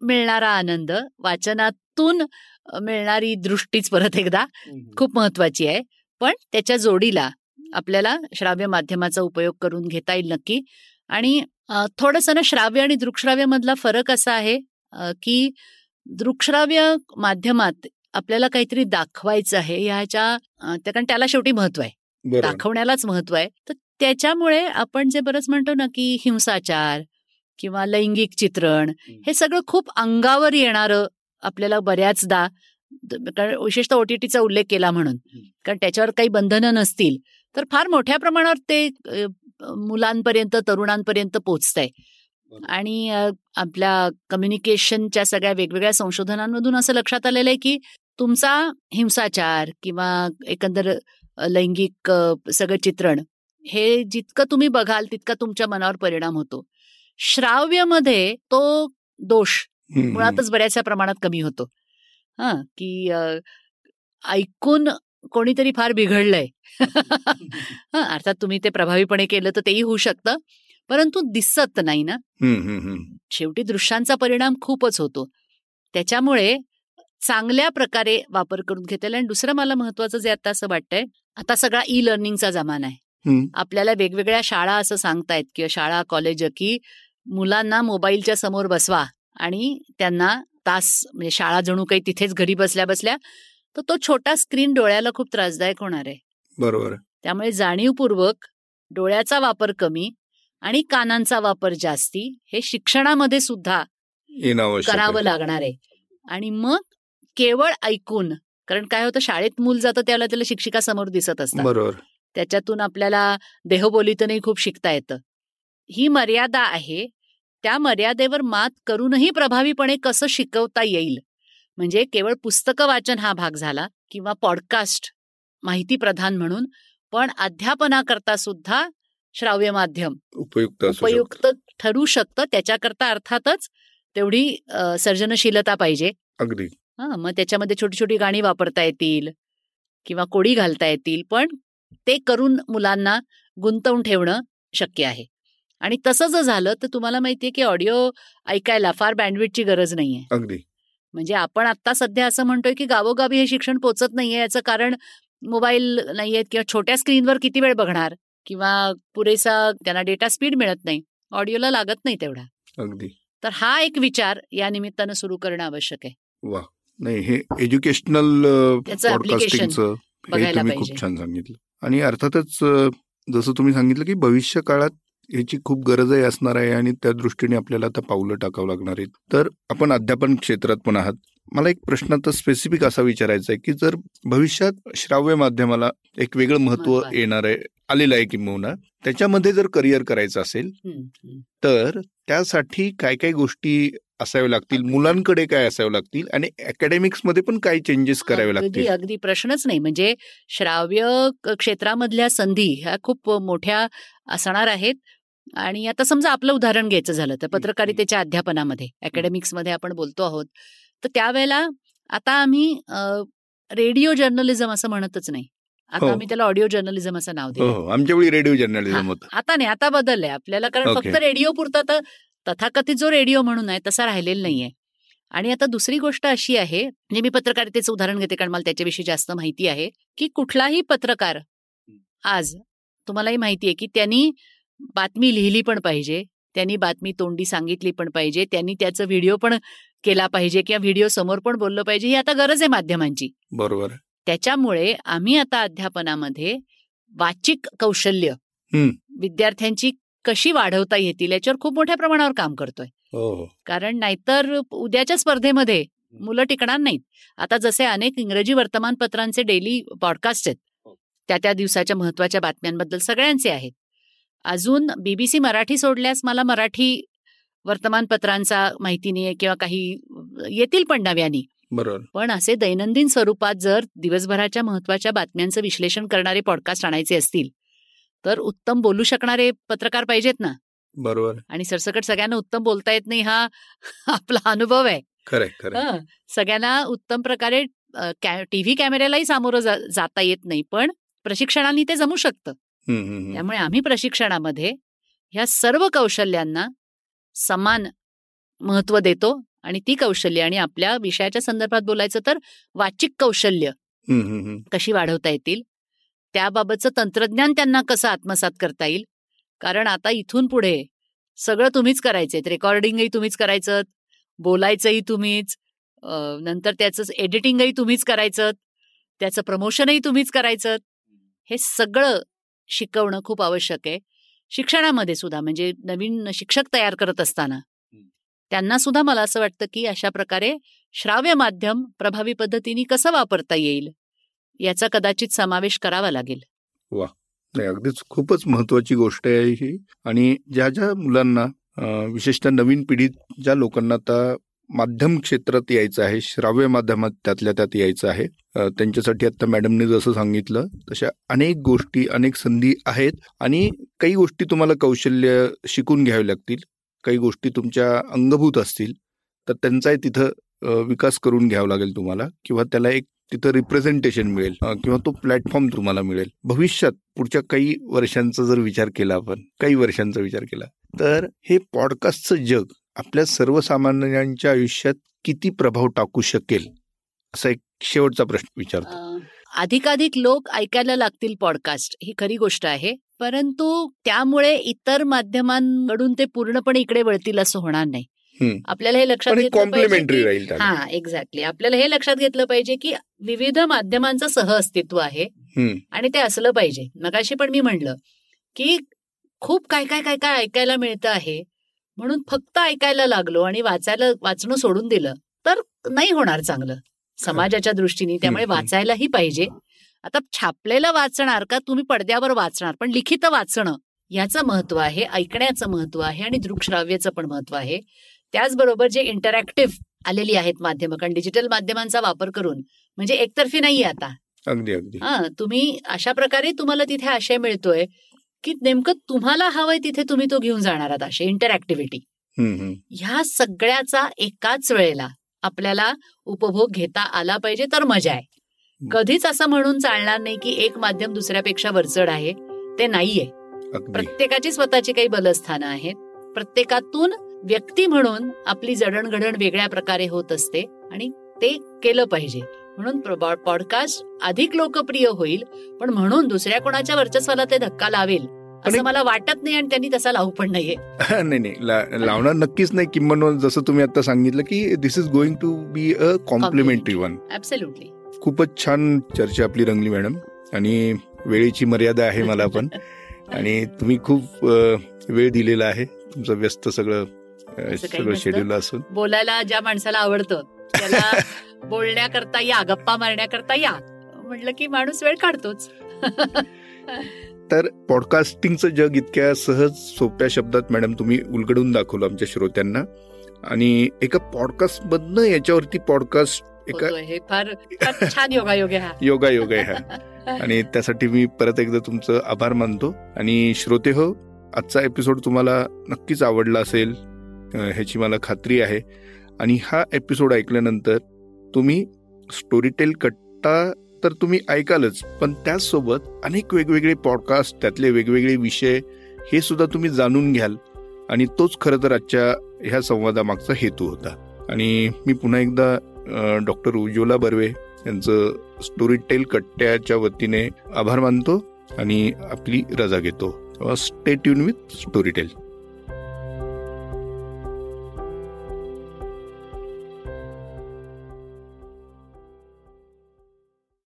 मिळणारा आनंद वाचनातून मिळणारी दृष्टीच परत एकदा खूप महत्वाची आहे. पण त्याच्या जोडीला आपल्याला श्राव्य माध्यमाचा उपयोग करून घेता येईल नक्की. आणि थोडंसं ना श्राव्य आणि दृकश्राव्य मधला फरक असा आहे की दृकश्राव्य माध्यमात आपल्याला काहीतरी दाखवायचं आहे ह्याच्या कारण त्याला शेवटी महत्त्व आहे. दाखवण्यालाच महत्त्व आहे. तर त्याच्यामुळे आपण जे बरंच म्हणतो ना की हिंसाचार किंवा लैंगिक चित्रण हे सगळं खूप अंगावर येणारं आपल्याला बऱ्याचदा कारण विशेषतः ओटीटीचा उल्लेख केला म्हणून. कारण त्याच्यावर काही बंधनं नसतील तर फार मोठ्या प्रमाणावर ते मुलांपर्यंत तरुणांपर्यंत पोचतंय बरोबर. आणि आपल्या कम्युनिकेशनच्या सगळ्या वेगवेगळ्या संशोधनांमधून असं लक्षात आलेलं आहे की तुमचा हिंसाचार किंवा एकंदर लैंगिक सगळं चित्रण हे जितकं तुम्ही बघाल तितका तुमच्या मनावर परिणाम होतो. श्राव्यमध्ये तो दोष मुळातच बऱ्याचशा प्रमाणात कमी होतो. हा की ऐकून कोणीतरी फार बिघडलंय. हा अर्थात तुम्ही ते प्रभावीपणे केलं तर तेही होऊ शकतं. परंतु दिसत नाही ना. शेवटी दृश्यांचा परिणाम खूपच होतो. त्याच्यामुळे चांगल्या प्रकारे वापर करून घेता येईल आणि दुसरं मला महत्वाचं जे आता असं वाटतंय आता सगळा ई लर्निंगचा जमाना आहे. आपल्याला वेगवेगळ्या शाळा असं सांगतायत किंवा शाळा कॉलेज की मुलांना मोबाईलच्या समोर बसवा आणि त्यांना तास म्हणजे शाळा जणू काही तिथेच घरी बसल्या बसल्या तर तो छोटा स्क्रीन डोळ्याला खूप त्रासदायक होणार आहे. बरोबर त्यामुळे जाणीवपूर्वक डोळ्याचा वापर कमी आणि कानांचा वापर जास्ती हे शिक्षणामध्ये सुद्धा. करावं लागणार आहे. आणि मग केवळ ऐकून कारण काय होतं शाळेत मूल जातं त्याला त्याला शिक्षिका समोर दिसत असतात. बरोबर. त्याच्यातून आपल्याला देहबोलीतूनही खूप शिकता येतं. ही मर्यादा आहे त्या मर्यादेवर मात करूनही प्रभावीपणे कसं शिकवता येईल? म्हणजे केवळ पुस्तकं वाचन हा भाग झाला किंवा पॉडकास्ट माहिती प्रधान म्हणून पण अध्यापनाकरता सुद्धा श्राव्य माध्यम. उपयुक्त. उपयुक्त ठरू शकतं त्याच्याकरता अर्थातच तेवढी सर्जनशीलता पाहिजे. अगदी. हा मग त्याच्यामध्ये छोटी छोटी गाणी वापरता येतील किंवा कोडी घालता येतील पण ते करून मुलांना गुंतवून ठेवणं शक्य आहे. आणि तसं जर झालं तर तुम्हाला माहितीये की ऑडिओ ऐकायला फार बँडविडची गरज नाहीये. अगदी. म्हणजे आपण आता सध्या असं म्हणतोय की गावोगावी हे शिक्षण पोचत नाहीये याचं कारण मोबाईल नाहीयेत किंवा छोट्या स्क्रीनवर किती वेळ बघणार? किंवा पुरेसा त्यांना डेटा स्पीड मिळत नाही. ऑडिओला लागत नाही तेवढा. अगदी. तर हा एक विचार या निमित्तानं सुरू करणं आवश्यक आहे. वा. नाही हे एज्युकेशनल बघायला. खूप छान सांगितलं. आणि अर्थातच जसं तुम्ही सांगितलं की भविष्य काळात ह्याची खूप गरजही असणार आहे आणि त्या दृष्टीने आपल्याला आता पावलं टाकावं लागणार आहेत. तर आपण अध्यापन क्षेत्रात पण आहात. मला एक प्रश्न आता स्पेसिफिक असा विचारायचा आहे की जर भविष्यात श्राव्य माध्यमाला एक वेगळं महत्त्व. येणार आहे आलेलं आहे किंबहुना त्याच्यामध्ये जर करिअर करायचं असेल. तर त्यासाठी काय काय गोष्टी असाव्या लागतील मुलांकडे काय असाव्या लागतील आणि अकॅडमिक्समध्ये पण काय चेंजेस करावे लागतील? अगदी प्रश्नच नाही. म्हणजे श्राव्य क्षेत्रामधल्या संधी ह्या खूप मोठ्या असणार आहेत. आणि आता समजा आपलं उदाहरण घ्यायचं झालं तर पत्रकारितेच्या अध्यापनामध्ये अकॅडमिक्समध्ये आपण बोलतो आहोत. तर त्यावेळेला आता आम्ही रेडिओ जर्नलिझम असं म्हणतच नाही. आता हो. आम्ही त्याला ऑडिओ जर्नलिझम असं नाव हो हो. आमच्या वेळी रेडिओ जर्नलिझम होतं. आता नाही आता बदललंय. आपल्याला कारण. फक्त रेडिओ पुरता तर तथाकथित जो रेडिओ म्हणून आहे तसा राहिलेला नाहीये. आणि आता दुसरी गोष्ट अशी आहे म्हणजे मी पत्रकारितेचं उदाहरण घेते कारण मला त्याच्याविषयी जास्त माहिती आहे की कुठलाही पत्रकार आज तुम्हालाही माहिती आहे की त्यांनी बातमी लिहिली पण पाहिजे त्यांनी बातमी तोंडी सांगितली पण पाहिजे त्यांनी त्याचं व्हिडिओ पण केला पाहिजे किंवा व्हिडिओ समोर पण बोललं पाहिजे ही आता गरज आहे माध्यमांची. बरोबर त्याच्यामुळे आम्ही आता अध्यापनामध्ये वाचिक कौशल्य हं. विद्यार्थ्यांची कशी वाढवता येतील याच्यावर खूप मोठ्या प्रमाणावर काम करतोय. हो हो. कारण नाहीतर उद्याच्या स्पर्धेमध्ये मुलं टिकणार नाहीत. आता जसे अनेक इंग्रजी वर्तमानपत्रांचे डेली पॉडकास्ट आहेत त्या त्या दिवसाच्या महत्त्वाच्या बातम्यांबद्दल सगळ्यांचे आहेत. अजून बीबीसी मराठी सोडल्यास मला मराठी वर्तमानपत्रांचा माहिती किंवा काही येतील पण नव्यानी. बरोबर. पण असे दैनंदिन स्वरूपात जर दिवसभराच्या महत्त्वाच्या बातम्यांचं विश्लेषण करणारे पॉडकास्ट आणायचे असतील तर उत्तम बोलू शकणारे पत्रकार पाहिजेत ना. बरोबर. आणि सरसकट सगळ्यांना उत्तम बोलता येत नाही हा आपला अनुभव आहे. खरंय हं. सगळ्यांना उत्तम प्रकारे टीव्ही कॅमेऱ्यालाही सामोरं जाता येत नाही पण प्रशिक्षणाने ते जमू शकतं. त्यामुळे आम्ही प्रशिक्षणामध्ये ह्या सर्व कौशल्यांना समान महत्त्व देतो आणि ती कौशल्य आणि आपल्या विषयाच्या संदर्भात बोलायचं तर वाचिक कौशल्य. कशी वाढवता येतील? त्याबाबतचं तंत्रज्ञान त्यांना कसं आत्मसात करता येईल? कारण आता इथून पुढे सगळं तुम्हीच करायचंय रेकॉर्डिंगही तुम्हीच करायचं बोलायचंही तुम्हीच. नंतर त्याचं एडिटिंगही तुम्हीच करायचं त्याचं प्रमोशनही तुम्हीच करायचं हे सगळं शिकवणं खूप आवश्यक आहे. शिक्षणामध्ये सुद्धा म्हणजे नवीन शिक्षक तयार करत असताना. त्यांना सुद्धा मला असं वाटतं की अशा प्रकारे श्राव्य माध्यम प्रभावी पद्धतीने कसं वापरता येईल याचा कदाचित समावेश करावा लागेल. नाही अगदीच खूपच महत्वाची गोष्ट आहे ही. आणि ज्या ज्या मुलांना विशेषतः नवीन पिढीत ज्या लोकांना आता माध्यम क्षेत्रात यायचं आहे श्राव्य माध्यमात त्यातल्या त्यात यायचं आहे. त्यांच्यासाठी आता मॅडमने जसं सांगितलं तशा अनेक गोष्टी अनेक संधी आहेत आणि काही गोष्टी तुम्हाला कौशल्य शिकून घ्यावे लागतील काही गोष्टी तुमच्या अंगभूत असतील तर त्यांचाही तिथं विकास करून घ्यावा लागेल तुम्हाला किंवा त्याला एक तिथं रिप्रेझेंटेशन मिळेल किंवा तो प्लॅटफॉर्म तुम्हाला मिळेल. भविष्यात पुढच्या काही वर्षांचा जर विचार केला आपण काही वर्षांचा विचार केला तर हे पॉडकास्टचं जग आपल्या सर्वसामान्यांच्या आयुष्यात किती प्रभाव टाकू शकेल? असा एक शेवटचा प्रश्न विचारतो. अधिकाधिक लोक ऐकायला लागतील पॉडकास्ट ही खरी गोष्ट आहे. परंतु त्यामुळे इतर माध्यमांकडून ते पूर्णपणे इकडे वळतील असं होणार नाही. आपल्याला हे लक्षात पण घेतलं पाहिजे कॉम्प्लिमेंटरी राहील. हा एक्झॅक्टली आपल्याला हे लक्षात घेतलं पाहिजे की विविध माध्यमांचं सहअस्तित्व आहे हम्म. आणि ते असलं पाहिजे. मगाशी पण मी म्हणलं की खूप काय काय काय काय ऐकायला मिळतं आहे. म्हणून फक्त ऐकायला लागलो आणि वाचायला वाचणं सोडून दिलं तर नाही होणार चांगलं. समाजाच्या दृष्टीने त्यामुळे. वाचायलाही पाहिजे. आता छापलेलं वाचणार का तुम्ही पडद्यावर वाचणार पण लिखित वाचणं याचं महत्त्व आहे ऐकण्याचं महत्त्व आहे आणि दृकश्राव्याचं पण महत्त्व आहे. त्याचबरोबर जे इंटरॅक्टिव्ह आलेली आहेत माध्यमं कारण डिजिटल माध्यमांचा वापर करून म्हणजे एकतर्फी नाहीये आता. अगदी अगदी. हा तुम्ही अशा प्रकारे तुम्हाला तिथे आशय मिळतोय. की नेमकं तुम्हाला हवंय तिथे तुम्ही तो घेऊन जाणार आहात आशय इंटरॅक्टिव्हिटी. ह्या सगळ्याचा एकाच वेळेला आपल्याला उपभोग घेता आला पाहिजे तर मजा आहे. कधीच असं म्हणून चालणार नाही की एक माध्यम दुसऱ्यापेक्षा वरचढ आहे. ते नाहीये. प्रत्येकाची स्वतःची काही बलस्थानं आहेत. प्रत्येकातून व्यक्ती म्हणून आपली जडणघडण वेगळ्या प्रकारे होत असते आणि ते केलं पाहिजे. म्हणून पॉडकास्ट अधिक लोकप्रिय होईल पण म्हणून दुसऱ्या कोणाच्या वर्चस्वाला ते धक्का लावेल असं मला वाटत नाही आणि त्यांनी तसा लावू पण नाहीये. नाही नाही लावणार नक्कीच नाही. किंमत जसं तुम्ही आता सांगितलं की this is going to be a complimentary one absolutely खूपच छान चर्चा आपली रंगली मॅडम. आणि वेळेची मर्यादा आहे मला पण. आणि तुम्ही खूप वेळ दिलेला आहे. तुमचं व्यस्त सगळं सगळं. शेड्यूल असून. बोलायला ज्या माणसाला आवडतं त्याला बोलण्याकरता या गप्पा मारण्याकरता या. म्हटलं की माणूस वेळ काढतोच. तर पॉडकास्टिंगचं जग इतक्या सहज सोप्या शब्दात मॅडम तुम्ही उलगडून दाखवलं आमच्या श्रोत्यांना. आणि एका पॉडकास्ट मधनं याच्यावरती पॉडकास्ट एका हे फार छान योगायोग आहे हा. योगा योग आहे हा. आणि त्यासाठी मी परत एकदा तुमचं आभार मानतो. आणि श्रोते हो आजचा एपिसोड तुम्हाला नक्कीच आवडला असेल ह्याची मला खात्री आहे. आणि हा एपिसोड ऐकल्यानंतर तुम्ही स्टोरीटेल कट्टा तर तुम्ही ऐकालच पण त्याचसोबत अनेक वेगवेगळे पॉडकास्ट त्यातले वेगवेगळे विषय हे सुद्धा तुम्ही जाणून घ्याल. आणि तोच खरं तर आजच्या ह्या संवादामागचा हेतू होता. आणि मी पुन्हा एकदा डॉक्टर उज्ज्वला बर्वे यांचं स्टोरी टेल कट्ट्याच्या वतीने आभार मानतो आणि आपली रजा घेतो. Stay tune with Storytel